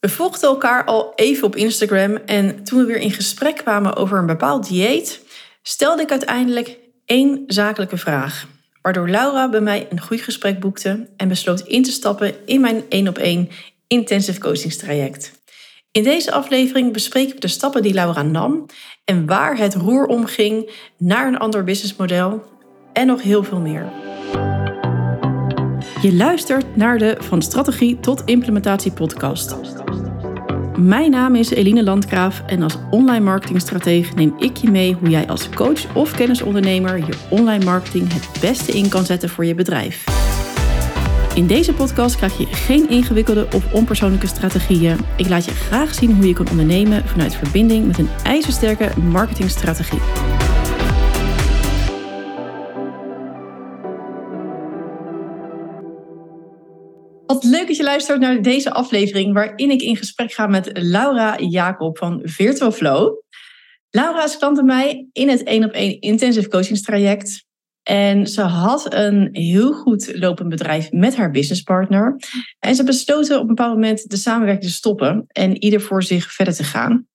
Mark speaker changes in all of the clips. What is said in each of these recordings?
Speaker 1: We volgden elkaar al even op Instagram en toen we weer in gesprek kwamen over een bepaald dieet, stelde ik uiteindelijk één zakelijke vraag. Waardoor Laura bij mij een goed gesprek boekte en besloot in te stappen in mijn 1 op 1 intensive coachingstraject. In deze aflevering bespreken we de stappen die Laura nam en waar het roer om ging naar een ander businessmodel en nog heel veel meer. Je luistert naar de Van Strategie tot Implementatie podcast. Mijn naam is Eline Landgraaf en als online marketingstratege neem ik je mee hoe jij als coach of kennisondernemer je online marketing het beste in kan zetten voor je bedrijf. In deze podcast krijg je geen ingewikkelde of onpersoonlijke strategieën. Ik laat je graag zien hoe je kan ondernemen vanuit verbinding met een ijzersterke marketingstrategie. Wat leuk dat je luistert naar deze aflevering waarin ik in gesprek ga met Laura Jacob van Virtual Flow. Laura is klant bij mij in het 1 op 1 intensive coachingstraject. En ze had een heel goed lopend bedrijf met haar businesspartner. En ze besloten op een bepaald moment de samenwerking te stoppen en ieder voor zich verder te gaan.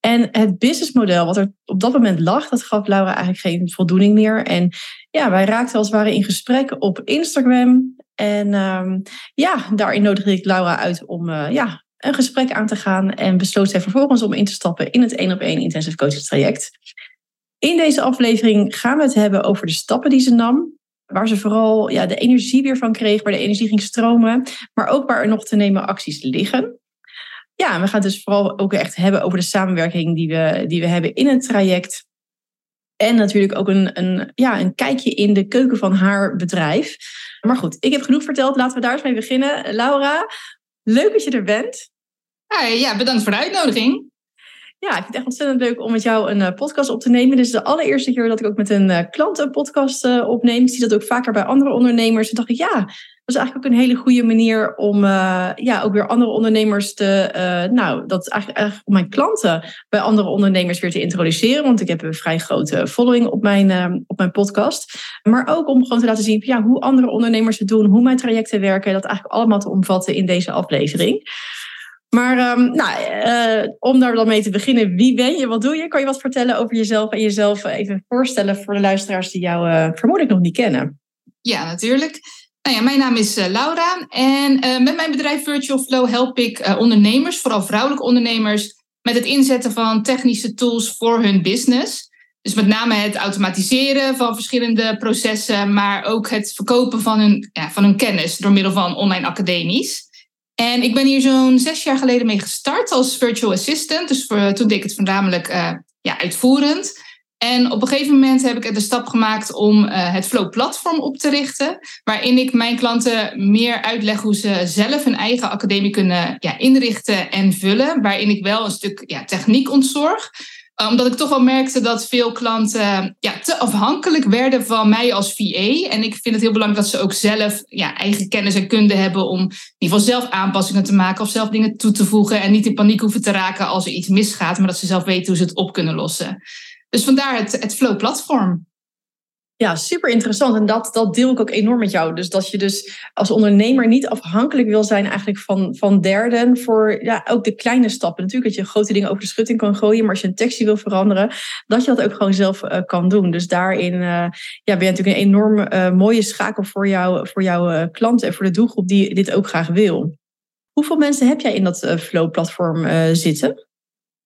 Speaker 1: En het businessmodel wat er op dat moment lag, dat gaf Laura eigenlijk geen voldoening meer. En ja, wij raakten als het ware in gesprek op Instagram. En um, ja, daarin nodigde ik Laura uit om uh, ja, een gesprek aan te gaan. En besloot zij vervolgens om in te stappen in het 1 op 1 intensive coaching traject. In deze aflevering gaan we het hebben over de stappen die ze nam. Waar ze vooral ja, de energie weer van kreeg, waar de energie ging stromen. Maar ook waar er nog te nemen acties liggen. Ja, we gaan het dus vooral ook echt hebben over de samenwerking die we, die we hebben in het traject. En natuurlijk ook een, een, ja, een kijkje in de keuken van haar bedrijf. Maar goed, ik heb genoeg verteld. Laten we daar eens mee beginnen. Laura, leuk dat je er bent.
Speaker 2: ja, bedankt voor de uitnodiging.
Speaker 1: Ja, ik vind het echt ontzettend leuk om met jou een uh, podcast op te nemen. Dit is de allereerste keer dat ik ook met een uh, klant een podcast uh, opneem. Ik zie dat ook vaker bij andere ondernemers. Toen dacht ik, ja, dat is eigenlijk ook een hele goede manier om ja, ook weer andere ondernemers te... nou, dat eigenlijk, eigenlijk om mijn klanten bij andere ondernemers weer te introduceren. Want ik heb een vrij grote following op mijn, op mijn podcast. Maar ook om gewoon te laten zien ja, hoe andere ondernemers het doen, hoe mijn trajecten werken. Dat eigenlijk allemaal te omvatten in deze aflevering. Maar um, nou, uh, om daar dan mee te beginnen, wie ben je, wat doe je? Kan je wat vertellen over jezelf en jezelf even voorstellen voor de luisteraars die jou uh, vermoedelijk nog niet kennen?
Speaker 2: Ja, natuurlijk. Nou ja, mijn naam is Laura en met mijn bedrijf Virtual Flow help ik ondernemers, vooral vrouwelijke ondernemers, met het inzetten van technische tools voor hun business. Dus met name het automatiseren van verschillende processen, maar ook het verkopen van hun, ja, van hun kennis door middel van online academies. En ik ben hier zo'n zes jaar geleden mee gestart als virtual assistant. Dus voor, toen deed ik het voornamelijk uh, ja, uitvoerend. En op een gegeven moment heb ik de stap gemaakt om uh, het Flow platform op te richten. Waarin ik mijn klanten meer uitleg hoe ze zelf hun eigen academie kunnen ja, inrichten en vullen. Waarin ik wel een stuk ja, techniek ontzorg. Eh, omdat ik toch wel merkte dat veel klanten ja, te afhankelijk werden van mij als VA. En ik vind het heel belangrijk dat ze ook zelf ja, eigen kennis en kunde hebben om in ieder geval zelf aanpassingen te maken of zelf dingen toe te voegen. En niet in paniek hoeven te raken als er iets misgaat, maar dat ze zelf weten hoe ze het op kunnen lossen. Dus vandaar het, het Flow platform.
Speaker 1: Ja, super interessant. En dat, dat deel ik ook enorm met jou. Dus dat je dus als ondernemer niet afhankelijk wil zijn eigenlijk van, van derden voor ja, ook de kleine stappen. Natuurlijk dat je grote dingen over de schutting kan gooien, maar als je een tekstje wil veranderen, dat je dat ook gewoon zelf uh, kan doen. Dus daarin uh, ja, ben je natuurlijk een enorm uh, mooie schakel voor, jou, voor jouw klanten en voor de doelgroep die dit ook graag wil. Hoeveel mensen heb jij in dat Flow-platform zitten?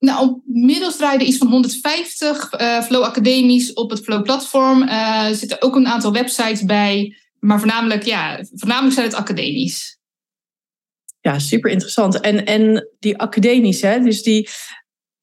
Speaker 2: Nou, inmiddels draaien iets van 150 uh, Flow Academies op het Flow platform. Uh, er zitten ook een aantal websites bij, maar voornamelijk, ja, voornamelijk zijn het academies.
Speaker 1: Ja, super interessant. En, en die academies, hè, dus die,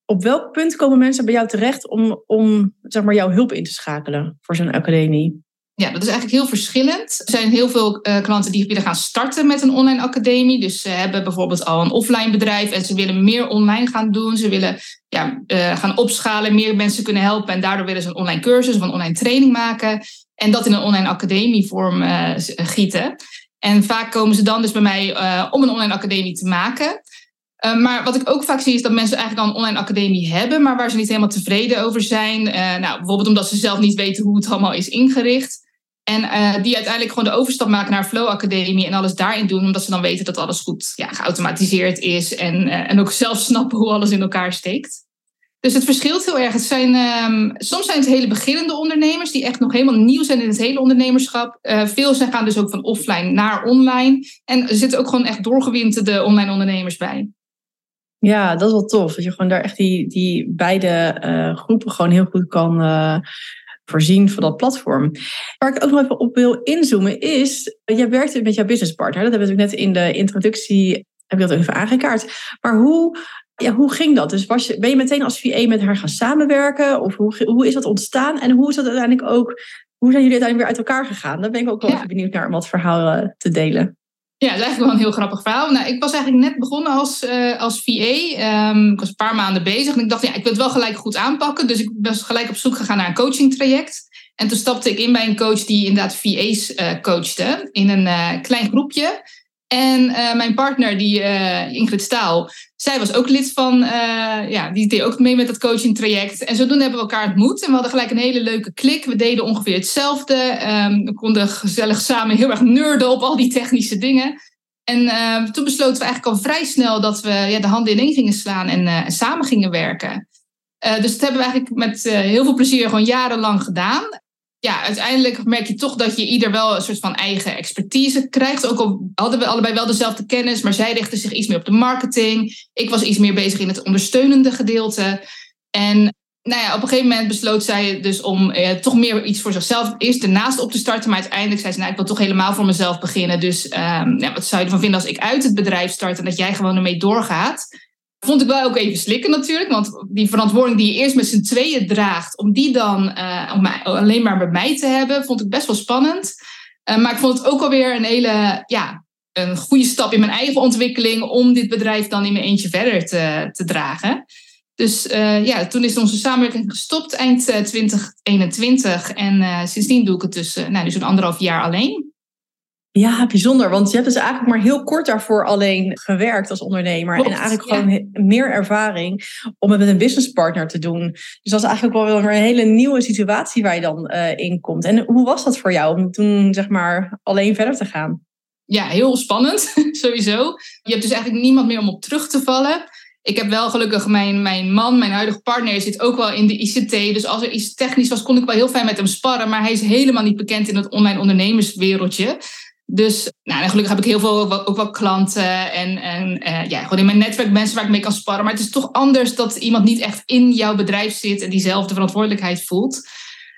Speaker 1: op welk punt komen mensen bij jou terecht om, om zeg maar, jouw hulp in te schakelen voor zo'n academie?
Speaker 2: Ja, dat is eigenlijk heel verschillend. Er zijn heel veel uh, klanten die willen gaan starten met een online academie. Dus ze hebben bijvoorbeeld al een offline bedrijf en ze willen meer online gaan doen. Ze willen ja, uh, gaan opschalen, meer mensen kunnen helpen. En daardoor willen ze een online cursus of een online training maken. En dat in een online academievorm uh, gieten. En vaak komen ze dan dus bij mij om een online academie te maken. Maar wat ik ook vaak zie is dat mensen eigenlijk al een online academie hebben, maar waar ze niet helemaal tevreden over zijn. nou, bijvoorbeeld omdat ze zelf niet weten hoe het allemaal is ingericht. En die uiteindelijk gewoon de overstap maken naar Flow Academie en alles daarin doen, omdat ze dan weten dat alles goed ja, geautomatiseerd is en, en ook zelf snappen hoe alles in elkaar steekt. Dus het verschilt heel erg. Het zijn, um, soms zijn het hele beginnende ondernemers die echt nog helemaal nieuw zijn in het hele ondernemerschap. Veel zijn gaan dus ook van offline naar online. En er zitten ook gewoon echt doorgewinterde online ondernemers bij.
Speaker 1: Ja, dat is wel tof. Dat je gewoon daar echt die, die beide uh, groepen gewoon heel goed kan uh, voorzien van dat platform. Waar ik ook nog even op wil inzoomen is, jij werkt met jouw businesspartner. Dat hebben we natuurlijk net in de introductie, heb je dat even aangekaart. Maar hoe ja, hoe ging dat? Dus was je, ben je meteen als VA met haar gaan samenwerken? Of hoe, hoe is dat ontstaan? En hoe is dat uiteindelijk ook? Hoe zijn jullie uiteindelijk weer uit elkaar gegaan? Daar ben ik ook wel even benieuwd naar om wat verhalen te delen.
Speaker 2: Ja, dat is eigenlijk wel een heel grappig verhaal. Nou, ik was eigenlijk net begonnen als, uh, als VA. Um, ik was een paar maanden bezig en ik dacht, ja, ik wil het wel gelijk goed aanpakken. Dus ik was gelijk op zoek gegaan naar een coaching traject. En toen stapte ik in bij een coach die inderdaad VA's eh, coachte in een uh, klein groepje. En uh, mijn partner, die uh, Ingrid Staal, zij was ook lid van, uh, ja, die deed ook mee met dat coaching traject. En zodoende hebben we elkaar ontmoet. En we hadden gelijk een hele leuke klik. We deden ongeveer hetzelfde. Um, we konden gezellig samen heel erg nerden op al die technische dingen. En ehm, toen besloten we eigenlijk al vrij snel dat we ja, de handen ineen gingen slaan en samen gingen werken. dus dat hebben we eigenlijk met heel veel plezier gewoon jarenlang gedaan ja, uiteindelijk merk je toch dat je ieder wel een soort van eigen expertise krijgt. Ook al hadden we allebei wel dezelfde kennis, maar zij richtte zich iets meer op de marketing. Ik was iets meer bezig in het ondersteunende gedeelte. En nou ja, op een gegeven moment besloot zij dus om eh, toch meer iets voor zichzelf eerst ernaast op te starten. Maar uiteindelijk zei ze, nou, ik wil toch helemaal voor mezelf beginnen. Dus ja, wat zou je ervan vinden als ik uit het bedrijf start en dat jij gewoon ermee doorgaat? Vond ik wel ook even slikken natuurlijk. Want die verantwoording die je eerst met z'n tweeën draagt, om die dan mij, alleen maar bij mij te hebben, vond ik best wel spannend. Uh, maar ik vond het ook alweer een hele ja, een goede stap in mijn eigen ontwikkeling om dit bedrijf dan in mijn eentje verder te, te dragen. Dus uh, ja, toen is onze samenwerking gestopt eind 2021. En sindsdien doe ik het dus, nou, dus een anderhalf jaar alleen.
Speaker 1: Ja, bijzonder. Want je hebt dus eigenlijk maar heel kort daarvoor alleen gewerkt als ondernemer. en eigenlijk gewoon meer ervaring om het met een businesspartner te doen. Dus dat is eigenlijk wel weer een hele nieuwe situatie waar je dan uh, in komt. En hoe was dat voor jou om toen zeg maar alleen verder te gaan?
Speaker 2: Ja, heel spannend, sowieso. Je hebt dus eigenlijk niemand meer om op terug te vallen. Ik heb wel gelukkig mijn, mijn man, mijn huidige partner, zit ook wel in de ICT. Dus als er iets technisch was, kon ik wel heel fijn met hem sparren. Maar hij is helemaal niet bekend in het online ondernemerswereldje. Dus nou, gelukkig heb ik heel veel ook wel, klanten en, en uh, ja, gewoon in mijn netwerk mensen waar ik mee kan sparren. Maar het is toch anders dat iemand niet echt in jouw bedrijf zit en diezelfde verantwoordelijkheid voelt.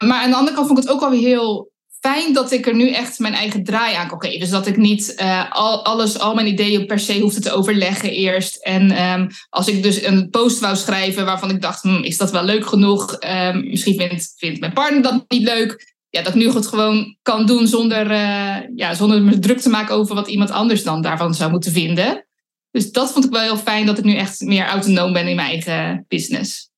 Speaker 2: Maar aan de andere kant vond ik het ook wel weer heel fijn dat ik er nu echt mijn eigen draai aan kan geven. Dus dat ik niet uh, al, alles, al mijn ideeën per se hoefde te overleggen eerst. En um, als ik dus een post wou schrijven waarvan ik dacht, hm, is dat wel leuk genoeg? Um, misschien vindt, vindt mijn partner dat niet leuk ja, dat ik nu het gewoon kan doen zonder, uh, ja, zonder me druk te maken over wat iemand anders dan daarvan zou moeten vinden. Dus dat vond ik wel heel fijn dat ik nu echt meer autonoom ben in mijn eigen business.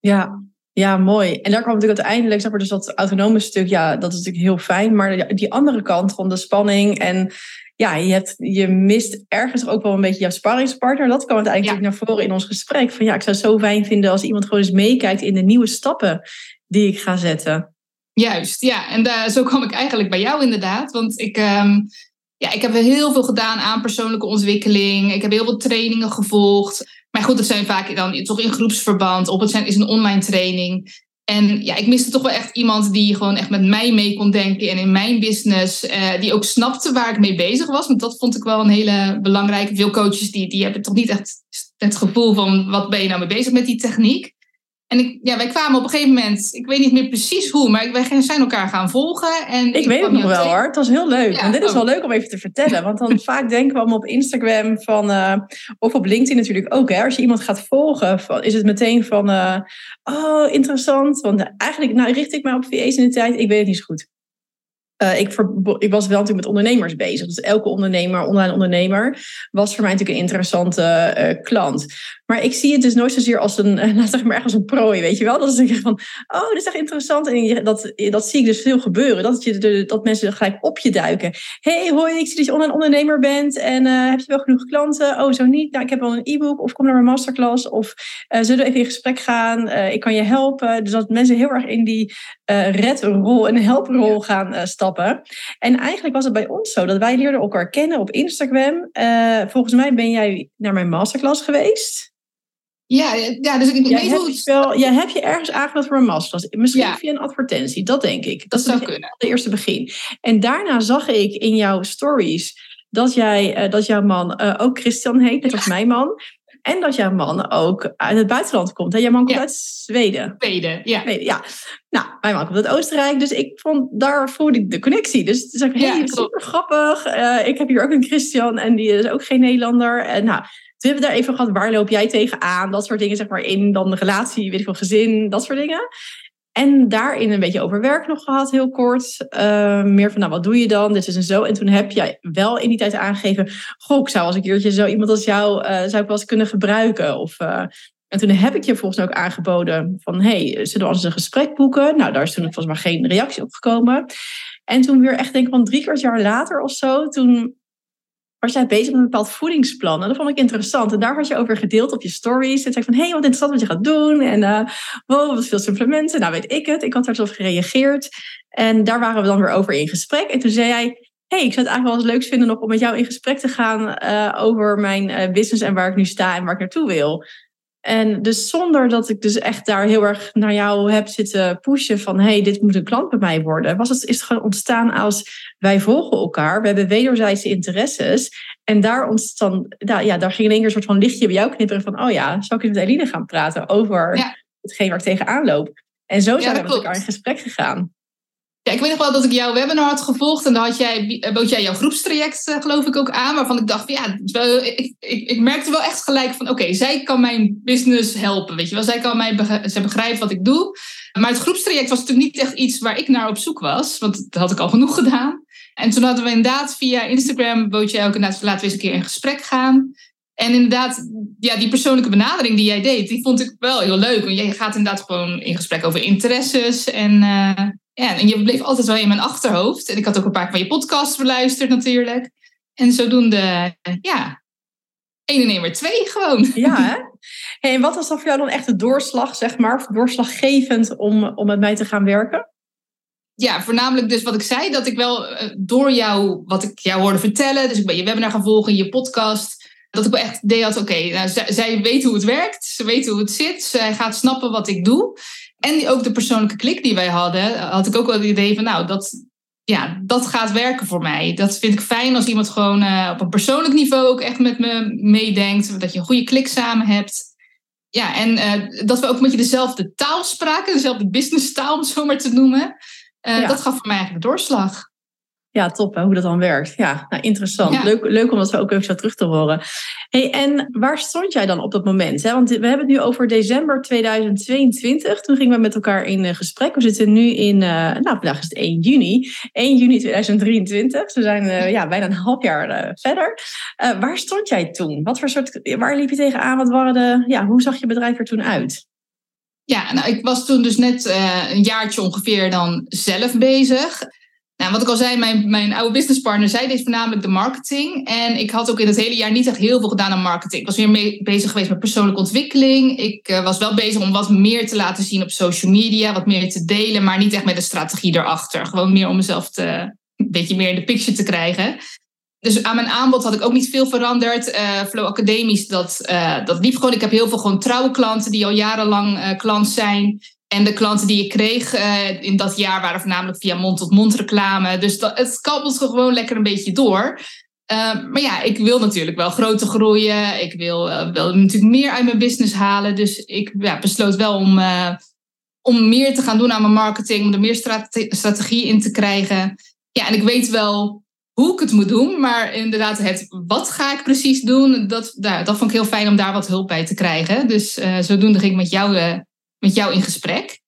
Speaker 1: Ja, ja, mooi. En daar kwam natuurlijk uiteindelijk, zeg maar, dus dat autonome stuk, ja, dat is natuurlijk heel fijn. Maar die andere kant van de spanning en ja, je, hebt, je mist ergens ook wel een beetje jouw sparringspartner. Dat kwam uiteindelijk ja. naar voren in ons gesprek. Van ja, ik zou het zo fijn vinden als iemand gewoon eens meekijkt in de nieuwe stappen die ik ga zetten.
Speaker 2: Juist, ja. En daar, zo kwam ik eigenlijk bij jou inderdaad. Want ik, um, ja, ik heb heel veel gedaan aan persoonlijke ontwikkeling. Ik heb heel veel trainingen gevolgd. Maar goed, dat zijn vaak dan toch in groepsverband. Of het zijn, is een online training. En ja, ik miste toch wel echt iemand die gewoon echt met mij mee kon denken. En in mijn business, uh, die ook snapte waar ik mee bezig was. Want dat vond ik wel een hele belangrijke. Veel coaches die, die hebben toch niet echt het gevoel van... wat ben je nou mee bezig met die techniek? En ik, ja, wij kwamen op een gegeven moment, ik weet niet meer precies hoe, maar wij zijn elkaar gaan volgen. En
Speaker 1: ik, weet het nog wel hoor, het was heel leuk. en dit is wel leuk om even te vertellen, want dan vaak denken we allemaal op Instagram van, uh, of op LinkedIn natuurlijk ook. Hè, als je iemand gaat volgen, van, is het meteen van, uh, oh interessant. Want eigenlijk nou, richt ik mij op VA's in de tijd, ik weet het niet zo goed. Uh, ik, ik, was wel natuurlijk met ondernemers bezig. Dus elke ondernemer, online ondernemer, was voor mij natuurlijk een interessante uh, klant. Maar ik zie het dus nooit zozeer als een, uh, zeg maar, als een prooi, weet je wel? Dat is denk ik van, oh, dit is echt interessant. En dat, dat zie ik dus veel gebeuren. Dat, je dat mensen gelijk op je duiken. hey, hoi, ik zie dat je online ondernemer bent. En heb je wel genoeg klanten? Oh, zo niet. Nou, ik heb wel een e-book. Of kom naar mijn masterclass. Of zullen we even in gesprek gaan? ik kan je helpen. Dus dat mensen heel erg in die redrol en helprol gaan stappen. En eigenlijk was het bij ons zo dat wij leerden elkaar kennen op Instagram. Volgens mij ben jij naar mijn masterclass geweest.
Speaker 2: Ja, ja dus ik
Speaker 1: jij weet hoe het... Wel, jij hebt je ergens aangemeld voor een masterclass. Misschien via een advertentie, dat denk ik.
Speaker 2: Dat, dat zou kunnen.
Speaker 1: Het eerste begin. En daarna zag ik in jouw stories dat, jij, uh, dat jouw man uh, ook Christian heet, net als mijn man. En dat jouw man ook uit het buitenland komt. Hè? Jouw man komt uit Zweden.
Speaker 2: Zweden, ja.
Speaker 1: Zweden, ja. Nou, mijn man komt uit Oostenrijk. Dus ik vond, daar voelde ik de connectie. Dus toen zei ik, hey, super grappig. Uh, ik heb hier ook een Christian en die is ook geen Nederlander. En nou, toen hebben we daar even gehad, waar loop jij tegenaan? Dat soort dingen, zeg maar, in dan de relatie, weet ik wel, gezin, dat soort dingen. En daarin een beetje over werk nog gehad, heel kort. Uh, meer van, nou, wat doe je dan? Dit is en zo. En toen heb jij wel in die tijd aangegeven... Goh, ik zou als een keertje zo iemand als jou... Uh, zou ik wel eens kunnen gebruiken. Of, uh, en toen heb ik je volgens mij ook aangeboden van... hey, zullen we eens een gesprek boeken? Nou, daar is toen volgens mij geen reactie op gekomen. En toen weer echt, denk ik, van drie kwart jaar later of zo... toen was jij bezig met een bepaald voedingsplan. En dat vond ik interessant. En daar had je over gedeeld op je stories. En zei van, hé, hey, wat interessant wat je gaat doen. En uh, wow, wat veel supplementen. Nou, weet ik het. Ik had daar zo gereageerd. En daar waren we dan weer over in gesprek. En toen zei jij, hey, ik zou het eigenlijk wel eens leuk vinden om met jou in gesprek te gaan uh, over mijn uh, business en waar ik nu sta en waar ik naartoe wil. En dus zonder dat ik dus echt daar heel erg naar jou heb zitten pushen van hey, dit moet een klant bij mij worden, was het, is het gewoon ontstaan als wij volgen elkaar, we hebben wederzijdse interesses. En daar ontstond, daar, ja, daar ging in één keer een soort van lichtje bij jou knipperen van oh ja, zou ik eens met Eline gaan praten over hetgeen waar ik tegenaan loop. En zo zijn we met elkaar in gesprek gegaan.
Speaker 2: Ja, ik weet nog wel dat ik jouw webinar had gevolgd. En dan had jij, bood jij jouw groepstraject, eh, geloof ik, ook aan. Waarvan ik dacht, ja, ik, ik, ik merkte wel echt gelijk van... Oké, zij kan mijn business helpen, weet je wel. Zij kan mij zij begrijpt wat ik doe. Maar het groepstraject was natuurlijk niet echt iets waar ik naar op zoek was. Want dat had ik al genoeg gedaan. En toen hadden we inderdaad via Instagram... bood jij ook inderdaad, laten we eens een keer in gesprek gaan. En inderdaad, ja, die persoonlijke benadering die jij deed... die vond ik wel heel leuk. Want jij gaat inderdaad gewoon in gesprek over interesses en... ja, en je bleef altijd wel in mijn achterhoofd. En ik had ook een paar van je podcasts beluisterd natuurlijk. En zodoende, ja, één en één weer twee gewoon.
Speaker 1: Ja, hè? Hey, en wat was dan voor jou dan echt de doorslag, zeg maar, doorslaggevend om, om met mij te gaan werken?
Speaker 2: Ja, voornamelijk dus wat ik zei, dat ik wel eh, door jou, wat ik jou hoorde vertellen, dus ik ben je webinar gaan volgen, je podcast, dat ik wel echt idee had, oké, nou, zij, zij weet hoe het werkt, ze weet hoe het zit, zij gaat snappen wat ik doe. En ook de persoonlijke klik die wij hadden, had ik ook wel het idee van, nou, dat, ja, dat gaat werken voor mij. Dat vind ik fijn als iemand gewoon uh, op een persoonlijk niveau ook echt met me meedenkt. Dat je een goede klik samen hebt. Ja, en uh, dat we ook met je dezelfde taal spraken, dezelfde business taal, om het zo maar te noemen. Uh, ja. Dat gaf voor mij eigenlijk doorslag.
Speaker 1: Ja, top hè, hoe dat dan werkt. Ja, nou, interessant. Leuk, leuk om dat zo ook even zo terug te horen. Hey, en waar stond jij dan op dat moment? Hè? Want we hebben het nu over december 2022. Toen gingen we met elkaar in uh, gesprek. We zitten nu in, uh, nou vandaag is het 1 juni. 1 juni 2023. We zijn uh, ja, bijna een half jaar verder. waar stond jij toen? Wat voor soort, waar liep je tegenaan? Wat waren de, ja, hoe zag je bedrijf er toen uit?
Speaker 2: Ja, nou, ik was toen dus net een jaartje ongeveer dan zelf bezig. Nou, wat ik al zei, mijn, mijn oude businesspartner, zij deed voornamelijk de marketing. En ik had ook in het hele jaar niet echt heel veel gedaan aan marketing. Ik was weer mee bezig geweest met persoonlijke ontwikkeling. Ik uh, was wel bezig om wat meer te laten zien op social media, wat meer te delen, maar niet echt met een strategie erachter. Gewoon meer om mezelf te, een beetje meer in de picture te krijgen. Dus aan mijn aanbod had ik ook niet veel veranderd. Uh, Flow Academisch, dat, uh, dat liep gewoon. Ik heb heel veel gewoon trouwe klanten die al jarenlang klant zijn. En de klanten die ik kreeg uh, in dat jaar waren voornamelijk via mond-tot-mond reclame. Dus dat, het kabbelt gewoon lekker een beetje door. Uh, maar ja, ik wil natuurlijk wel groter groeien. Ik wil, wil natuurlijk meer uit mijn business halen. Dus ik ja, besloot wel om, om meer te gaan doen aan mijn marketing. Om er meer strate strategie in te krijgen. Ja, en ik weet wel hoe ik het moet doen. Maar inderdaad, het wat ga ik precies doen, dat, dat vond ik heel fijn om daar wat hulp bij te krijgen. Dus zodoende ging ik met jou met jou in gesprek.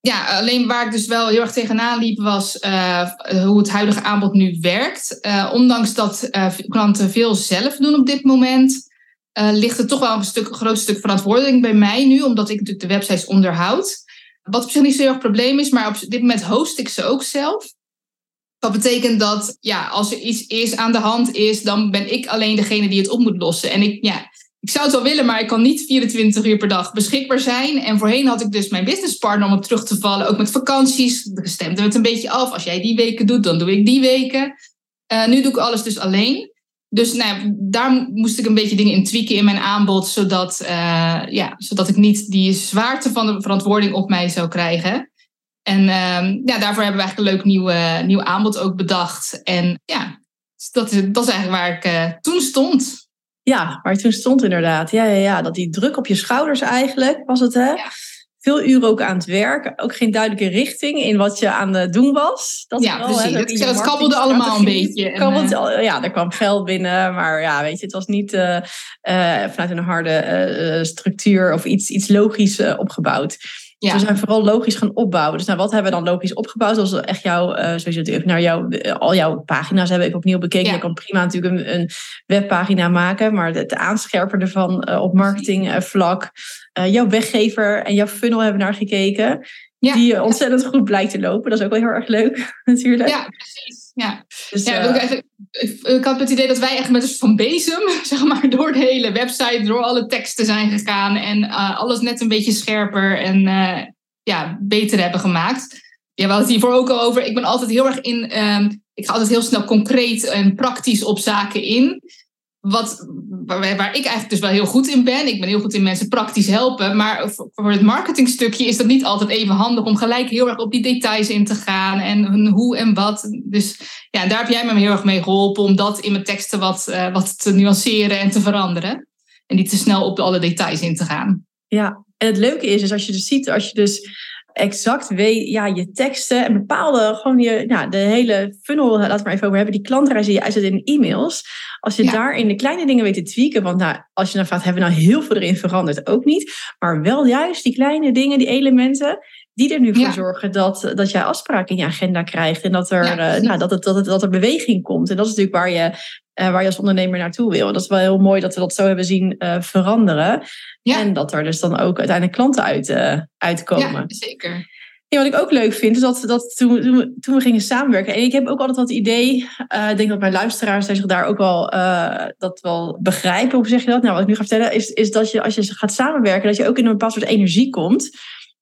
Speaker 2: Ja, alleen waar ik dus wel heel erg tegenaan liep was uh, hoe het huidige aanbod nu werkt. Uh, ondanks dat uh, klanten veel zelf doen op dit moment, ligt er toch wel een, stuk, groot stuk verantwoording bij mij nu, omdat ik natuurlijk de websites onderhoud. Wat op zich niet zo heel erg probleem is, maar op dit moment host ik ze ook zelf. Dat betekent dat ja, als er iets is aan de hand is, dan ben ik alleen degene die het op moet lossen. En ik, ja, ik zou het wel willen, maar ik kan niet 24 uur per dag beschikbaar zijn. En voorheen had ik dus mijn businesspartner om op terug te vallen, ook met vakanties. Dan stemden we het een beetje af. Als jij die weken doet, dan doe ik die weken. Uh, nu doe ik alles dus alleen. Dus nou, daar moest ik een beetje dingen in tweaken in mijn aanbod, zodat, uh, ja, zodat ik niet die zwaarte van de verantwoording op mij zou krijgen. En uh, ja, daarvoor hebben we eigenlijk een leuk nieuw, nieuw aanbod ook bedacht. En ja, dat is, dat is eigenlijk waar ik toen stond.
Speaker 1: Ja, waar je toen stond inderdaad. Ja, ja, ja, dat die druk op je schouders eigenlijk was het, hè? Ja. Veel uren ook aan het werk. Ook geen duidelijke richting in wat je aan het doen was.
Speaker 2: Dat ja, precies. Hè, dat, dat, dat kabbelde allemaal een beetje.
Speaker 1: Kabbelde, en, uh... Ja, er kwam geld binnen. Maar ja, weet je, het was niet uh, uh, vanuit een harde structuur of iets, iets logisch opgebouwd. Ja. Dus we zijn vooral logisch gaan opbouwen. Dus nou, wat hebben we dan logisch opgebouwd? Dat was echt jouw, uh, sowieso even naar jouw, uh, al jouw pagina's hebben ik opnieuw bekeken. Ja. Je kan prima natuurlijk een, een, webpagina maken, maar het aanscherpen ervan uh, op marketingvlak. jouw weggever en jouw funnel hebben we naar gekeken. Ja. Die ontzettend goed blijkt te lopen. Dat is ook wel heel erg leuk, natuurlijk.
Speaker 2: Ja, precies. Ja. Dus, ja, ik, eigenlijk, ik had het idee dat wij echt met een van bezem, zeg maar, door de hele website, door alle teksten zijn gegaan en uh, alles net een beetje scherper en uh, ja, beter hebben gemaakt. Ja, we hadden het hiervoor ook al over. Ik ben altijd heel erg in. Um, ik ga altijd heel snel concreet en praktisch op zaken in wat, waar, waar, ik eigenlijk dus wel heel goed in ben. Ik ben heel goed in mensen praktisch helpen. Maar voor het marketingstukje is dat niet altijd even handig om gelijk heel erg op die details in te gaan. En hoe en wat. Dus ja, daar heb jij me heel erg mee geholpen om dat in mijn teksten wat, uh, wat te nuanceren en te veranderen. En niet te snel op alle details in te gaan.
Speaker 1: Ja, en het leuke is, is als je dus ziet, als je dus exact weet, ja, je teksten en bepaalde, gewoon je, nou, de hele funnel, laten we maar even over hebben, die klantreis die je uitzet in e-mails. Als je daar in de kleine dingen weet te tweaken, want nou, als je dan vraagt, hebben we nou heel veel erin veranderd? Ook niet. Maar wel juist die kleine dingen, die elementen, die er nu voor zorgen dat, dat jij afspraken in je agenda krijgt. En dat er, ja, uh, nou, dat, het, dat, het, dat er beweging komt. En dat is natuurlijk waar je, uh, waar je als ondernemer naartoe wil. En dat is wel heel mooi dat we dat zo hebben zien uh, veranderen. Ja. En dat er dus dan ook uiteindelijk klanten uit, uitkomen.
Speaker 2: Ja, zeker.
Speaker 1: Ja, wat ik ook leuk vind, is dat, dat toen, toen, toen, we gingen samenwerken. En ik heb ook altijd wat idee. Uh, ik denk dat mijn luisteraars zich daar ook wel, uh, dat wel begrijpen. Hoe zeg je dat? Nou, wat ik nu ga vertellen, is, is dat je als je gaat samenwerken, dat je ook in een bepaald soort energie komt.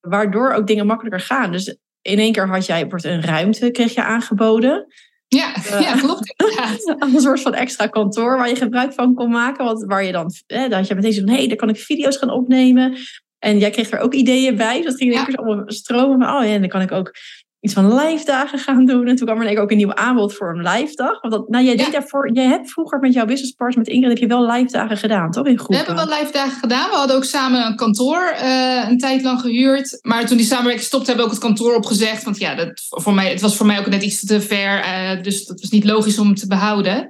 Speaker 1: Waardoor ook dingen makkelijker gaan. Dus in één keer had jij wordt een ruimte, kreeg je aangeboden.
Speaker 2: Ja, uh, ja klopt.
Speaker 1: een soort van extra kantoor waar je gebruik van kon maken. Want waar je dan, eh, dan had je meteen zo van, hé, hey, daar kan ik video's gaan opnemen. En jij kreeg er ook ideeën bij. Dus dat ging keer allemaal stromen. Van, oh ja, en dan kan ik ook iets van live dagen gaan doen. En toen kwam er ook een nieuw aanbod voor een live dag. Want dat, nou, jij, deed daarvoor, jij hebt vroeger met jouw business partners, met Ingrid, heb je wel live dagen gedaan, toch? In groepen.
Speaker 2: We hebben wel live dagen gedaan. We hadden ook samen een kantoor uh, een tijd lang gehuurd. Maar toen die samenwerking stopte, hebben we ook het kantoor opgezegd. Want ja, dat, voor mij, het was voor mij ook net iets te ver. Uh, dus dat was niet logisch om te behouden.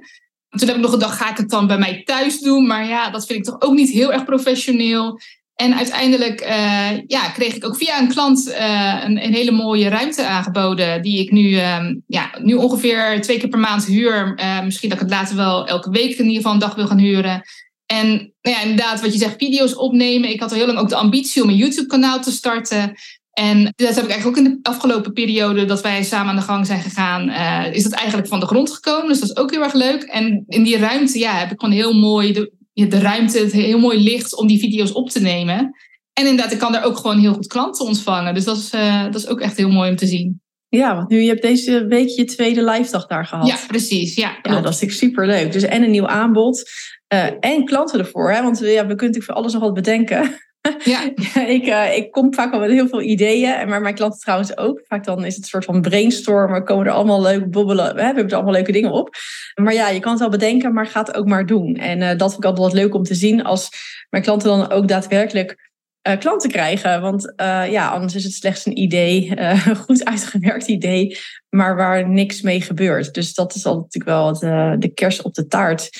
Speaker 2: Toen heb ik nog gedacht, ga ik het dan bij mij thuis doen? Maar ja, dat vind ik toch ook niet heel erg professioneel. En uiteindelijk uh, ja, kreeg ik ook via een klant uh, een, een, hele mooie ruimte aangeboden. Die ik nu, um, ja, nu ongeveer twee keer per maand huur. Uh, misschien dat ik het later wel elke week in ieder geval een dag wil gaan huren. En nou ja, inderdaad, wat je zegt, video's opnemen. Ik had al heel lang ook de ambitie om een YouTube-kanaal te starten. En dat heb ik eigenlijk ook in de afgelopen periode dat wij samen aan de gang zijn gegaan, is dat eigenlijk van de grond gekomen. Dus dat is ook heel erg leuk. En in die ruimte ja, heb ik gewoon heel mooi de, de ruimte, het heel mooi licht om die video's op te nemen. En inderdaad, ik kan daar ook gewoon heel goed klanten ontvangen. Dus dat is, uh, dat is ook echt heel mooi om te zien.
Speaker 1: Ja, want nu je hebt deze week je tweede live dag daar gehad.
Speaker 2: Ja, precies. Ja,
Speaker 1: ja dat is super leuk. Dus en een nieuw aanbod uh, en klanten ervoor. Hè? Want ja, we kunnen natuurlijk voor alles nog wat bedenken. Ja. ik, uh, ik kom vaak al met heel veel ideeën. Maar mijn klanten trouwens ook. Vaak dan is het een soort van brainstormen. Komen er allemaal leuke bobbelen. We hebben er allemaal leuke dingen op. Maar ja, je kan het wel bedenken, maar ga het ook maar doen. En uh, dat vind ik altijd wat leuk om te zien. Als mijn klanten dan ook daadwerkelijk uh, klanten krijgen. Want ja, anders is het slechts een idee. een goed uitgewerkt idee. Maar waar niks mee gebeurt. Dus dat is altijd natuurlijk wel de kers op de taart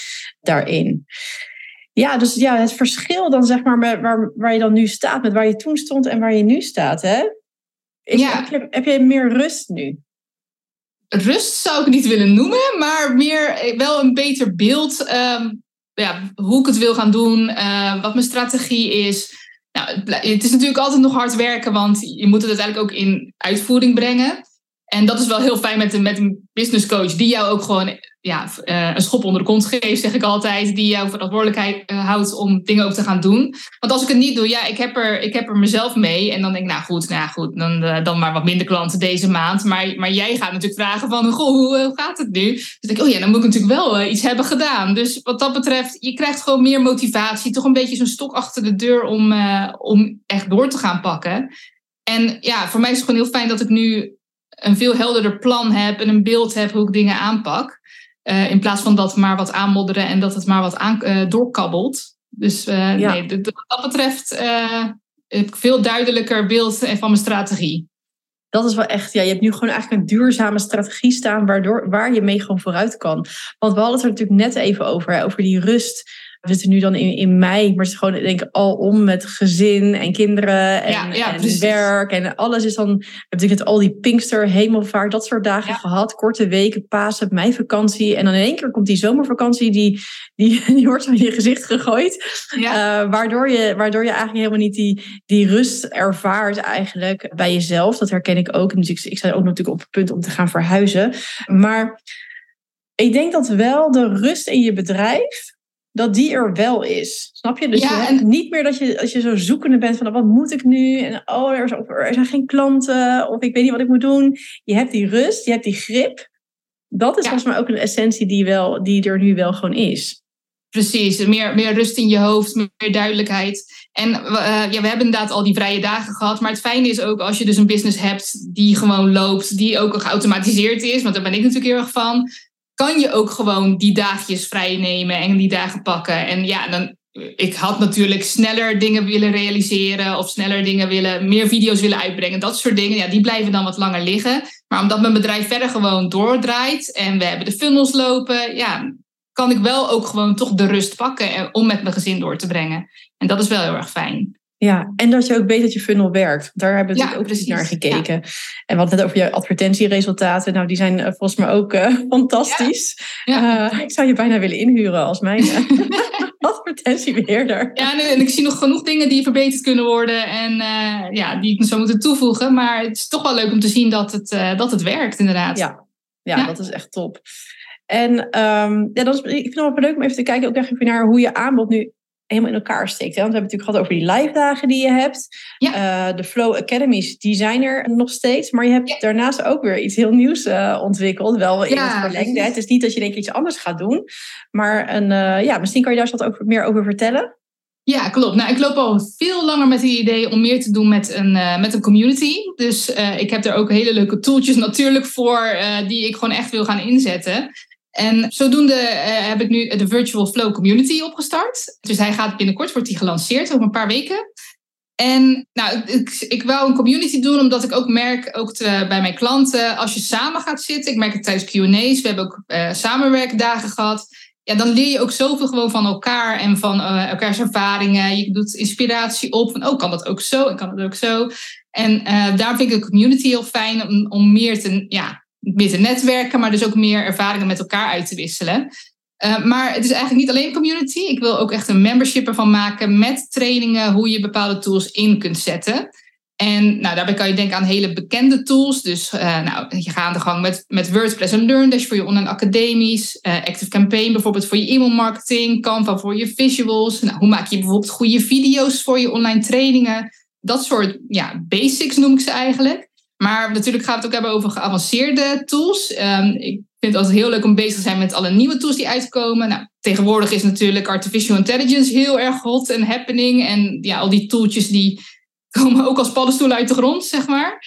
Speaker 1: daarin. Ja, dus ja, het verschil dan zeg maar met waar, waar je dan nu staat, met waar je toen stond en waar je nu staat, hè? Is, ja. heb, je, heb je meer rust nu?
Speaker 2: Rust zou ik niet willen noemen, maar meer eh, wel een beter beeld. Um, ja, hoe ik het wil gaan doen, uh, wat mijn strategie is. Nou, het is natuurlijk altijd nog hard werken, want je moet het uiteindelijk ook in uitvoering brengen. En dat is wel heel fijn met een, met een business coach die jou ook gewoon ja, uh, een schop onder de kont geeft, zeg ik altijd, die jou verantwoordelijkheid uh, houdt om dingen ook te gaan doen. Want als ik het niet doe, ja, ik heb er, ik heb er mezelf mee. En dan denk ik, nou goed, nou goed, dan, uh, dan maar wat minder klanten deze maand. Maar, maar jij gaat natuurlijk vragen van, goh, hoe, hoe gaat het nu? Dus denk ik, oh ja, dan moet ik natuurlijk wel iets hebben gedaan. Dus wat dat betreft, je krijgt gewoon meer motivatie. Toch een beetje zo'n stok achter de deur om, om echt door te gaan pakken. En ja, voor mij is het gewoon heel fijn dat ik nu een veel helderder plan heb en een beeld heb hoe ik dingen aanpak. Uh, in plaats van dat maar wat aanmodderen en dat het maar wat aan, uh, doorkabbelt. Dus uh, ja. nee, wat dat betreft heb ik veel duidelijker beeld van mijn strategie.
Speaker 1: Dat is wel echt, ja, je hebt nu gewoon eigenlijk een duurzame strategie staan waardoor, waar je mee gewoon vooruit kan. Want we hadden het er natuurlijk net even over, hè, over die rust we zitten nu dan in, in mei, maar het is gewoon denk ik al om met gezin en kinderen en, ja, ja, en werk en alles is dan. We hebben natuurlijk al die Pinkster, Hemelvaart, dat soort dagen gehad, korte weken, Pasen, meivakantie en dan in één keer komt die zomervakantie die die, die wordt zo in je gezicht gegooid, uh, waardoor je waardoor je eigenlijk helemaal niet die die rust ervaart eigenlijk bij jezelf. Dat herken ik ook. Dus ik, ik sta ook natuurlijk op het punt om te gaan verhuizen, maar ik denk dat wel de rust in je bedrijf dat die er wel is. Snap je? Dus je hebt niet meer dat je, als je zo zoekende bent van wat moet ik nu? En oh, er, is, er zijn geen klanten of ik weet niet wat ik moet doen. Je hebt die rust, je hebt die grip. Dat is volgens mij ook een essentie die, wel, die er nu wel gewoon is.
Speaker 2: Precies, meer, meer rust in je hoofd, meer duidelijkheid. En uh, ja, we hebben inderdaad al die vrije dagen gehad. Maar het fijne is ook als je dus een business hebt die gewoon loopt, die ook geautomatiseerd is. Want daar ben ik natuurlijk heel erg van kan je ook gewoon die dagjes vrij nemen en die dagen pakken. En ja, dan, ik had natuurlijk sneller dingen willen realiseren of sneller dingen willen, meer video's willen uitbrengen. Dat soort dingen, ja, die blijven dan wat langer liggen. Maar omdat mijn bedrijf verder gewoon doordraait en we hebben de funnels lopen, ja, kan ik wel ook gewoon toch de rust pakken om met mijn gezin door te brengen. En dat is wel heel erg fijn.
Speaker 1: Ja, en dat je ook weet dat je funnel werkt. Daar hebben we ook precies naar gekeken. En wat net over je advertentieresultaten. Nou, die zijn uh, volgens mij ook uh, fantastisch. Ja. Uh, ik zou je bijna willen inhuren als mijn advertentiebeheerder.
Speaker 2: Ja, en ik zie nog genoeg dingen die verbeterd kunnen worden. En ja, die ik zou moeten toevoegen. Maar het is toch wel leuk om te zien dat het, dat het werkt, inderdaad.
Speaker 1: Ja. Ja, dat is echt top. En um, ja, dat is, ik vind het wel leuk om even te kijken ook even naar hoe je aanbod nu helemaal in elkaar steekt. Hè? Want we hebben het natuurlijk gehad over die live dagen die je hebt. Ja. Uh, de Flow Academies, die zijn er nog steeds. Maar je hebt daarnaast ook weer iets heel nieuws uh, ontwikkeld. Wel in het verlengde. Het is niet dat je denk ik iets anders gaat doen. Maar een, uh, ja, misschien kan je daar wat over, meer over vertellen.
Speaker 2: Ja, klopt. Nou, ik loop al veel langer met het idee om meer te doen met een, met een community. Dus ik heb er ook hele leuke tooltjes natuurlijk voor, die ik gewoon echt wil gaan inzetten. En zodoende uh, heb ik nu de Virtual Flow Community opgestart. Dus hij gaat binnenkort, wordt hij gelanceerd over een paar weken. En nou, ik, ik wou een community doen, omdat ik ook merk, ook bij mijn klanten, als je samen gaat zitten, ik merk het tijdens Q&A's, we hebben ook uh, samenwerkdagen gehad, ja, dan leer je ook zoveel gewoon van elkaar en van uh, elkaars ervaringen. Je doet inspiratie op van, oh, kan dat ook zo en kan dat ook zo. En daar vind ik de community heel fijn om, om meer te, ja, meer netwerken, maar dus ook meer ervaringen met elkaar uit te wisselen. Uh, maar het is eigenlijk niet alleen community. Ik wil ook echt een membership ervan maken met trainingen hoe je bepaalde tools in kunt zetten. En nou, daarbij kan je denken aan hele bekende tools. Dus uh, nou, je gaat aan de gang met, met WordPress en LearnDash voor je online academies. Uh, Active Campaign bijvoorbeeld voor je e-mail marketing. Canva voor je visuals. Nou, hoe maak je bijvoorbeeld goede video's voor je online trainingen? Dat soort ja, basics noem ik ze eigenlijk. Maar natuurlijk gaan we het ook hebben over geavanceerde tools. Um, ik vind het altijd heel leuk om bezig te zijn met alle nieuwe tools die uitkomen. Nou, tegenwoordig is natuurlijk artificial intelligence heel erg hot en happening. En ja, al die tooltjes die komen ook als paddenstoelen uit de grond, zeg maar.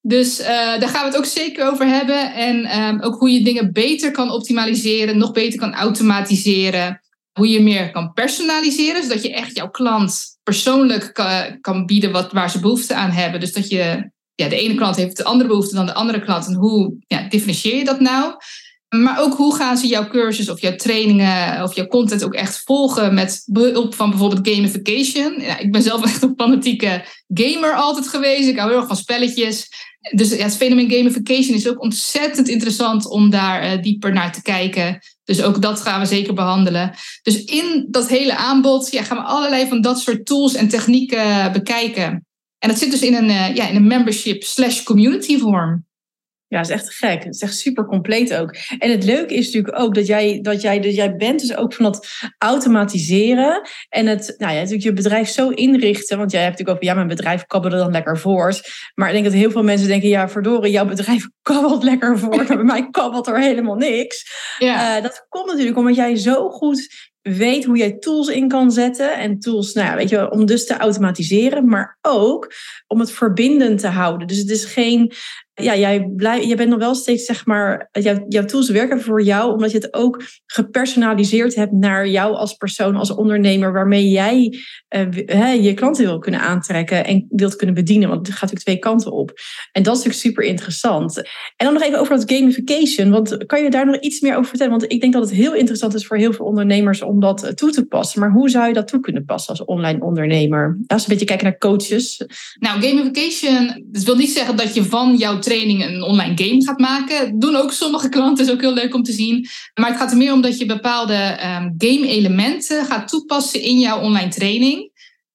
Speaker 2: Dus uh, daar gaan we het ook zeker over hebben. En um, ook hoe je dingen beter kan optimaliseren, nog beter kan automatiseren. Hoe je meer kan personaliseren, zodat je echt jouw klant persoonlijk kan, kan bieden wat, waar ze behoefte aan hebben. Dus dat je ja, de ene klant heeft de andere behoefte dan de andere klant. En hoe ja, differentieer je dat nou? Maar ook hoe gaan ze jouw cursus of jouw trainingen of jouw content ook echt volgen met behulp van bijvoorbeeld gamification. Ja, ik ben zelf echt een fanatieke gamer altijd geweest. Ik hou heel erg van spelletjes. Dus ja, het fenomeen gamification is ook ontzettend interessant om daar uh, dieper naar te kijken. Dus ook dat gaan we zeker behandelen. Dus in dat hele aanbod ja, gaan we allerlei van dat soort tools en technieken bekijken. En dat zit dus in een, uh, ja, in een membership slash community vorm.
Speaker 1: Ja, dat is echt gek. Het is echt super compleet ook. En het leuke is natuurlijk ook dat jij, dat jij, dus jij bent dus ook van dat automatiseren en het, nou ja, natuurlijk je bedrijf zo inrichten. Want jij hebt natuurlijk ook, ja, mijn bedrijf kabbelde dan lekker voort. Maar ik denk dat heel veel mensen denken, ja, verdorie, jouw bedrijf kabbelt lekker voort. bij mij kabbelt er helemaal niks. Ja. Uh, dat komt natuurlijk omdat jij zo goed weet hoe jij tools in kan zetten. En tools, nou ja, weet je, om dus te automatiseren, maar ook om het verbindend te houden. Dus het is geen ja, jij, blij, jij bent nog wel steeds, zeg maar, jouw, jouw tools werken voor jou, omdat je het ook gepersonaliseerd hebt naar jou als persoon, als ondernemer, waarmee jij uh, je klanten wil kunnen aantrekken en wilt kunnen bedienen. Want het gaat natuurlijk twee kanten op. En dat is natuurlijk super interessant. En dan nog even over dat gamification. Want kan je daar nog iets meer over vertellen? Want ik denk dat het heel interessant is voor heel veel ondernemers om dat toe te passen. Maar hoe zou je dat toe kunnen passen als online ondernemer? Als we een beetje kijken naar coaches.
Speaker 2: Nou, gamification, dat wil niet zeggen dat je van jouw training een online game gaat maken. doen ook sommige klanten, is ook heel leuk om te zien. Maar het gaat er meer om dat je bepaalde um, game-elementen gaat toepassen in jouw online training.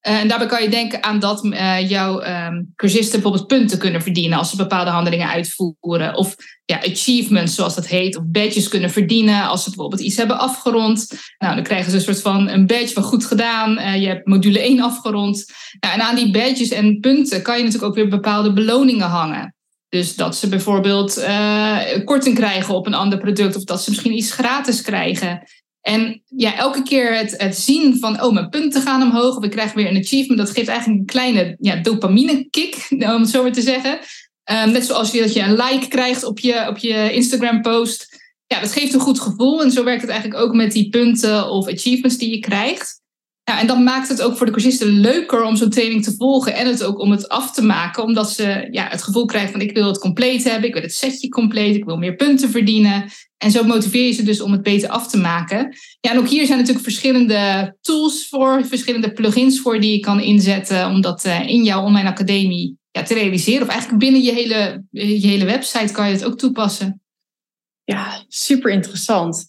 Speaker 2: Uh, en daarbij kan je denken aan dat uh, jouw um, cursisten bijvoorbeeld punten kunnen verdienen als ze bepaalde handelingen uitvoeren. Of ja, achievements, zoals dat heet, of badges kunnen verdienen als ze bijvoorbeeld iets hebben afgerond. Nou, dan krijgen ze een soort van een badge van goed gedaan. Uh, je hebt module 1 afgerond. Nou, en aan die badges en punten kan je natuurlijk ook weer bepaalde beloningen hangen. Dus dat ze bijvoorbeeld uh, korting krijgen op een ander product of dat ze misschien iets gratis krijgen. En ja, elke keer het, het zien van, oh, mijn punten gaan omhoog of ik krijg weer een achievement, dat geeft eigenlijk een kleine ja, dopamine kick, om het zo maar te zeggen. Um, net zoals je, dat je een like krijgt op je, op je Instagram post. Ja, dat geeft een goed gevoel. En zo werkt het eigenlijk ook met die punten of achievements die je krijgt. Ja, en dat maakt het ook voor de cursisten leuker om zo'n training te volgen. En het ook om het af te maken. Omdat ze ja, het gevoel krijgen van ik wil het compleet hebben. Ik wil het setje compleet. Ik wil meer punten verdienen. En zo motiveer je ze dus om het beter af te maken. Ja, en ook hier zijn natuurlijk verschillende tools voor. Verschillende plugins voor die je kan inzetten. Om dat uh, in jouw online academie ja, te realiseren. Of eigenlijk binnen je hele, je hele website kan je het ook toepassen.
Speaker 1: Ja, super interessant.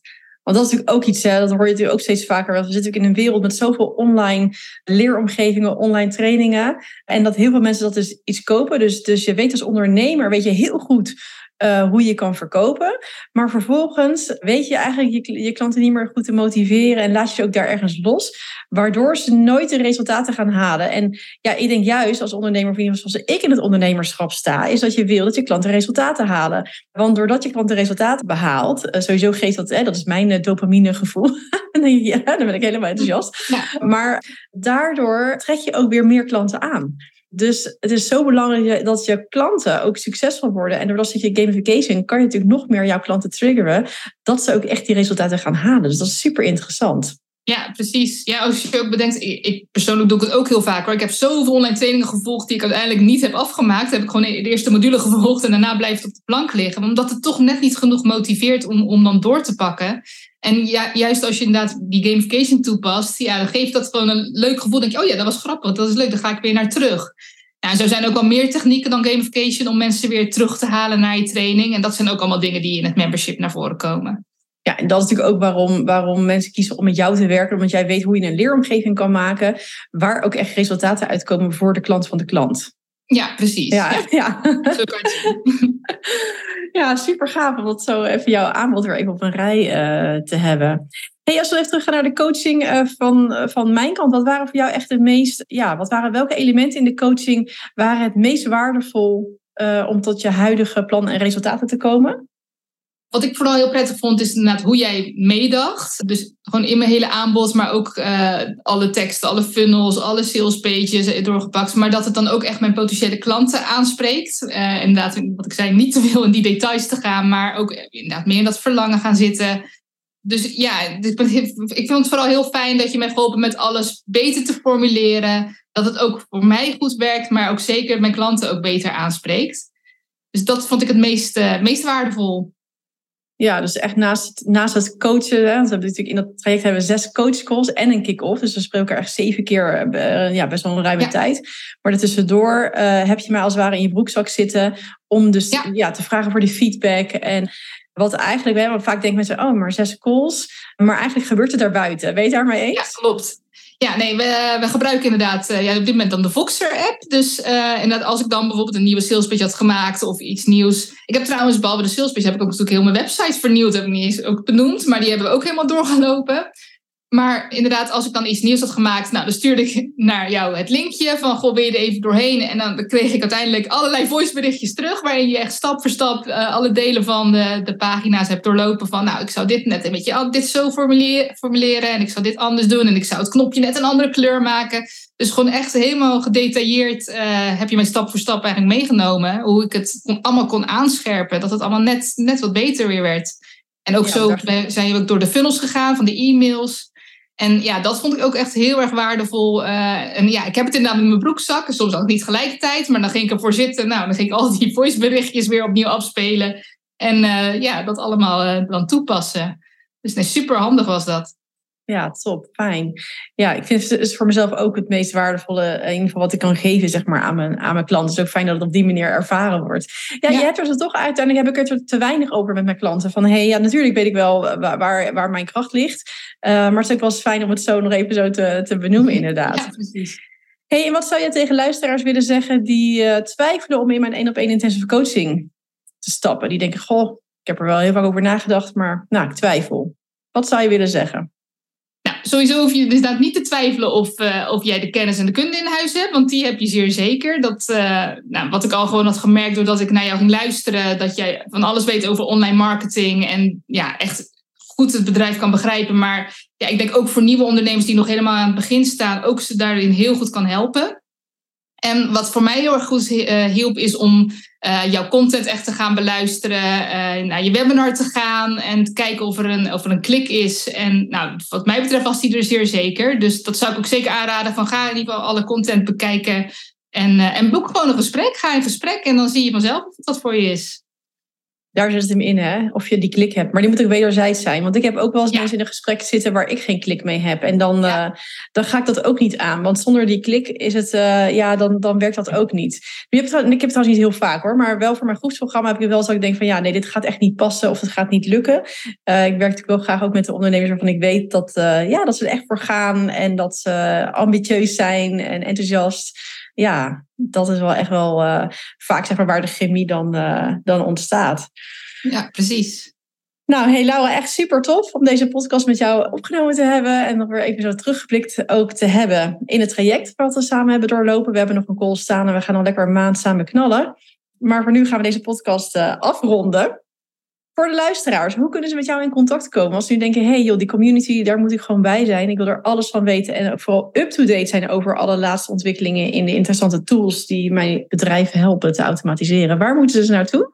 Speaker 1: Want dat is natuurlijk ook iets, hè, dat hoor je natuurlijk ook steeds vaker. We zitten natuurlijk in een wereld met zoveel online leeromgevingen, online trainingen. En dat heel veel mensen dat dus iets kopen. Dus, dus je weet als ondernemer, weet je heel goed uh, hoe je kan verkopen. Maar vervolgens weet je eigenlijk je, je klanten niet meer goed te motiveren en laat je ze ook daar ergens los, waardoor ze nooit de resultaten gaan halen. En ja, ik denk juist als ondernemer, of zoals ik in het ondernemerschap sta, is dat je wil dat je klanten resultaten halen. Want doordat je klanten resultaten behaalt, uh, sowieso geeft dat, hè, dat is mijn uh, dopamine gevoel. ja, dan ben ik helemaal enthousiast. Ja. Maar daardoor trek je ook weer meer klanten aan. Dus het is zo belangrijk dat je klanten ook succesvol worden. En doordat je gamification kan je natuurlijk nog meer jouw klanten triggeren. Dat ze ook echt die resultaten gaan halen. Dus dat is super interessant.
Speaker 2: Ja, precies. Ja, als je ook bedenkt, ik, persoonlijk doe ik het ook heel vaak hoor. Ik heb zoveel online trainingen gevolgd die ik uiteindelijk niet heb afgemaakt. Heb ik gewoon de eerste module gevolgd en daarna blijft het op de plank liggen. Omdat het toch net niet genoeg motiveert om, om dan door te pakken. En juist als je inderdaad die gamification toepast, ja, geeft dat gewoon een leuk gevoel. Denk je, oh ja, dat was grappig, dat is leuk, dan ga ik weer naar terug. En zo zijn ook wel meer technieken dan gamification om mensen weer terug te halen naar je training. En dat zijn ook allemaal dingen die in het membership naar voren komen.
Speaker 1: Ja, en dat is natuurlijk ook waarom, waarom mensen kiezen om met jou te werken. Omdat jij weet hoe je een leeromgeving kan maken. Waar ook echt resultaten uitkomen voor de klant van de klant.
Speaker 2: Ja, precies.
Speaker 1: Ja, ja. Zo kan ja, super gaaf om dat zo even jouw aanbod weer even op een rij uh, te hebben. Hey, als we even teruggaan naar de coaching uh, van, uh, van mijn kant, wat waren voor jou echt de meest, ja, wat waren welke elementen in de coaching waren het meest waardevol om tot je huidige plan en resultaten te komen?
Speaker 2: Wat ik vooral heel prettig vond, is inderdaad hoe jij meedacht. Dus gewoon in mijn hele aanbod, maar ook uh, alle teksten, alle funnels, alle sales pages doorgepakt. Maar dat het dan ook echt mijn potentiële klanten aanspreekt. Uh, inderdaad, wat ik zei, niet te veel in die details te gaan, maar ook inderdaad meer in dat verlangen gaan zitten. Dus ja, ik vind het vooral heel fijn dat je mij geholpen met alles beter te formuleren. Dat het ook voor mij goed werkt, maar ook zeker mijn klanten ook beter aanspreekt. Dus dat vond ik het meest, meest waardevol.
Speaker 1: Ja, dus echt naast het, naast het coachen. Hè, we hebben natuurlijk in dat traject hebben we zes coachcalls en een kick-off. Dus we spreken echt zeven keer, uh, ja, best wel een ruime tijd. Maar daartussendoor uh, heb je mij als het ware in je broekzak zitten. Om dus ja. te vragen voor die feedback. En wat eigenlijk, we hebben vaak denken mensen, oh, maar zes calls. Maar eigenlijk gebeurt het daarbuiten. Weet je daarmee eens?
Speaker 2: Ja, klopt. Ja, nee, we, we gebruiken inderdaad uh, ja, op dit moment dan de Voxer-app. Dus uh, inderdaad, als ik dan bijvoorbeeld een nieuwe salespage had gemaakt of iets nieuws. Ik heb trouwens, behalve de salespage, heb ik ook natuurlijk heel mijn website vernieuwd. Heb ik niet eens ook benoemd, maar die hebben we ook helemaal doorgelopen. Maar inderdaad, als ik dan iets nieuws had gemaakt, nou, dan stuurde ik naar jou het linkje van, goh, wil je er even doorheen? En dan kreeg ik uiteindelijk allerlei voiceberichtjes terug, waarin je echt stap voor stap uh, alle delen van de, de pagina's hebt doorlopen. Van, nou, ik zou dit net een beetje dit zo formuleren, formuleren en ik zou dit anders doen en ik zou het knopje net een andere kleur maken. Dus gewoon echt helemaal gedetailleerd uh, heb je mij stap voor stap eigenlijk meegenomen. Hoe ik het kon, allemaal kon aanscherpen, dat het allemaal net, net wat beter weer werd. En ook ja, zo zijn we ook door de funnels gegaan van de e-mails. En ja, dat vond ik ook echt heel erg waardevol. Uh, en ja, ik heb het inderdaad in mijn broekzak. Soms ook niet gelijkertijd. Maar dan ging ik ervoor zitten. Nou, dan ging ik al die voiceberichtjes weer opnieuw afspelen. En uh, ja, dat allemaal uh, dan toepassen. Dus nee, super handig was dat.
Speaker 1: Ja, top, fijn. Ja, ik vind het is voor mezelf ook het meest waardevolle, in ieder geval wat ik kan geven zeg maar, aan, mijn, aan mijn klanten. Het is ook fijn dat het op die manier ervaren wordt. Ja, ja. je hebt er toch uiteindelijk heb ik er te weinig over met mijn klanten. Van hé, hey, ja, natuurlijk weet ik wel waar, waar, waar mijn kracht ligt. Uh, maar het is ook wel eens fijn om het zo nog even zo te, te benoemen, inderdaad. Ja, precies. Hey, en wat zou je tegen luisteraars willen zeggen die uh, twijfelen om in mijn één op één intensive coaching te stappen? Die denken, goh, ik heb er wel heel vaak over nagedacht, maar nou, ik twijfel. Wat zou je willen zeggen?
Speaker 2: Sowieso hoef je dus niet te twijfelen of, uh, of jij de kennis en de kunde in huis hebt, want die heb je zeer zeker. Dat, uh, nou, wat ik al gewoon had gemerkt doordat ik naar jou ging luisteren, dat jij van alles weet over online marketing en ja, echt goed het bedrijf kan begrijpen. Maar ja, ik denk ook voor nieuwe ondernemers die nog helemaal aan het begin staan, ook ze daarin heel goed kan helpen. En wat voor mij heel erg goed uh, hielp, is om uh, jouw content echt te gaan beluisteren, uh, naar je webinar te gaan en te kijken of er een, of een klik is. En nou, wat mij betreft was die er zeer zeker. Dus dat zou ik ook zeker aanraden van ga in ieder geval alle content bekijken en, en boek gewoon een gesprek. Ga in gesprek en dan zie je vanzelf of wat voor je is
Speaker 1: daar zit het hem in, hè? Of je die klik hebt. Maar die moet ook wederzijds zijn. Want ik heb ook wel eens mensen in een gesprek zitten waar ik geen klik mee heb. En dan, uh, dan ga ik dat ook niet aan. Want zonder die klik is het, uh, ja, dan, dan werkt dat ook niet. Ik heb, het, ik heb het trouwens niet heel vaak hoor. Maar wel voor mijn groepsprogramma heb ik wel eens dat ik denk van ja, nee, dit gaat echt niet passen of het gaat niet lukken. Uh, ik werk natuurlijk wel graag ook met de ondernemers waarvan ik weet dat, ja, dat ze er echt voor gaan. En dat ze ambitieus zijn en enthousiast ja, dat is wel echt wel uh, vaak zeg maar, waar de chemie dan, uh, dan ontstaat.
Speaker 2: Ja, precies.
Speaker 1: Nou, hey Laura, echt super tof om deze podcast met jou opgenomen te hebben. En nog weer even zo teruggeblikt ook te hebben in het traject wat we samen hebben doorlopen. We hebben nog een call staan en we gaan nog lekker een maand samen knallen. Maar voor nu gaan we deze podcast uh, afronden. Voor de luisteraars, hoe kunnen ze met jou in contact komen? Als ze nu denken, hey joh, die community, daar moet ik gewoon bij zijn. Ik wil er alles van weten en vooral up-to-date zijn over alle laatste ontwikkelingen in de interessante tools die mijn bedrijven helpen te automatiseren. Waar moeten ze naartoe?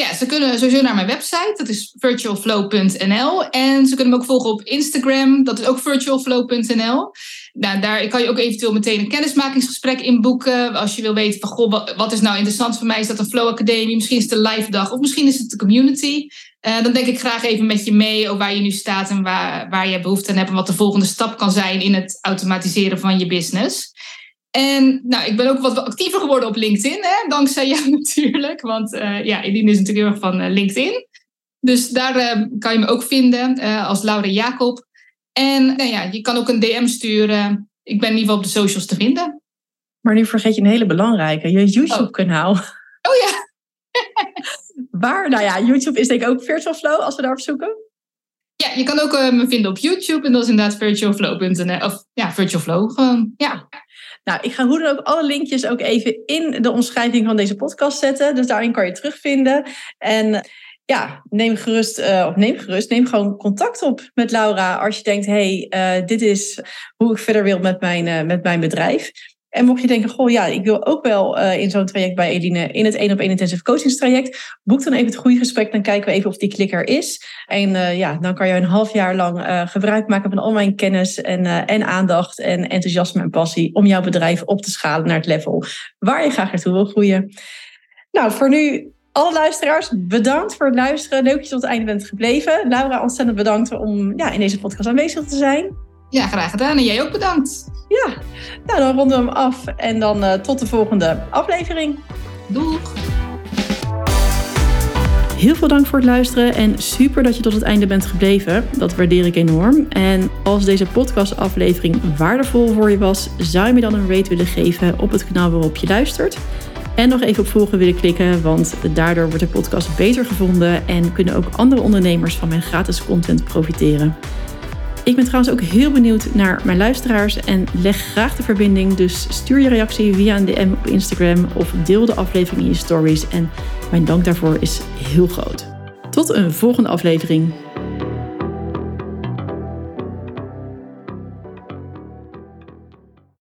Speaker 2: Ja, ze kunnen sowieso naar mijn website, dat is virtualflow.nl. En ze kunnen me ook volgen op Instagram, dat is ook virtualflow.nl. Nou, daar kan je ook eventueel meteen een kennismakingsgesprek inboeken. Als je wil weten van, goh, wat is nou interessant voor mij? Is dat een Flow Academie? Misschien is het een live dag of misschien is het de community. Uh, dan denk ik graag even met je mee over waar je nu staat en waar, waar je behoefte aan hebt. En wat de volgende stap kan zijn in het automatiseren van je business. En nou, ik ben ook wat actiever geworden op LinkedIn, hè? dankzij jou natuurlijk. Want uh, ja, Eline is natuurlijk heel erg van uh, LinkedIn. Dus daar uh, kan je me ook vinden als Laura Jacob. En nou ja, je kan ook een DM sturen. Ik ben in ieder geval op de socials te vinden.
Speaker 1: Maar nu vergeet je een hele belangrijke, je YouTube-kanaal.
Speaker 2: Oh. oh ja.
Speaker 1: Waar? Nou ja, YouTube is denk ik ook Virtual Flow, als we daarop zoeken.
Speaker 2: Ja, je kan ook me vinden op YouTube. En dat is inderdaad virtualflow.nl. Of ja, Virtual Flow gewoon. Ja.
Speaker 1: Nou, ik ga hoe dan ook alle linkjes ook even in de omschrijving van deze podcast zetten. Dus daarin kan je terugvinden. En ja, neem gerust, uh, of neem gerust, neem gewoon contact op met Laura als je denkt, hey, uh, dit is hoe ik verder wil met mijn, uh, met mijn bedrijf. En mocht je denken, goh ja, ik wil ook wel uh, in zo'n traject bij Eline in het één op één intensive coachingstraject, boek dan even het goede gesprek, dan kijken we even of die klikker is. En uh, ja, dan kan je een half jaar lang uh, gebruik maken van al mijn kennis en, en aandacht en enthousiasme en passie om jouw bedrijf op te schalen naar het level waar je graag naartoe wil groeien. Nou, voor nu alle luisteraars, bedankt voor het luisteren. Leuk dat je tot het einde bent gebleven. Laura, ontzettend bedankt om ja, in deze podcast aanwezig te zijn.
Speaker 2: Ja, graag gedaan. En jij ook bedankt.
Speaker 1: Ja, nou dan ronden we hem af. En dan uh, tot de volgende aflevering.
Speaker 2: Doeg!
Speaker 1: Heel veel dank voor het luisteren en super dat je tot het einde bent gebleven. Dat waardeer ik enorm. En als deze podcastaflevering waardevol voor je was, zou je me dan een rate willen geven op het kanaal waarop je luistert. En nog even op volgen willen klikken, want daardoor wordt de podcast beter gevonden en kunnen ook andere ondernemers van mijn gratis content profiteren. Ik ben trouwens ook heel benieuwd naar mijn luisteraars en leg graag de verbinding. Dus stuur je reactie via een DM op Instagram of deel de aflevering in je stories. En mijn dank daarvoor is heel groot. Tot een volgende aflevering.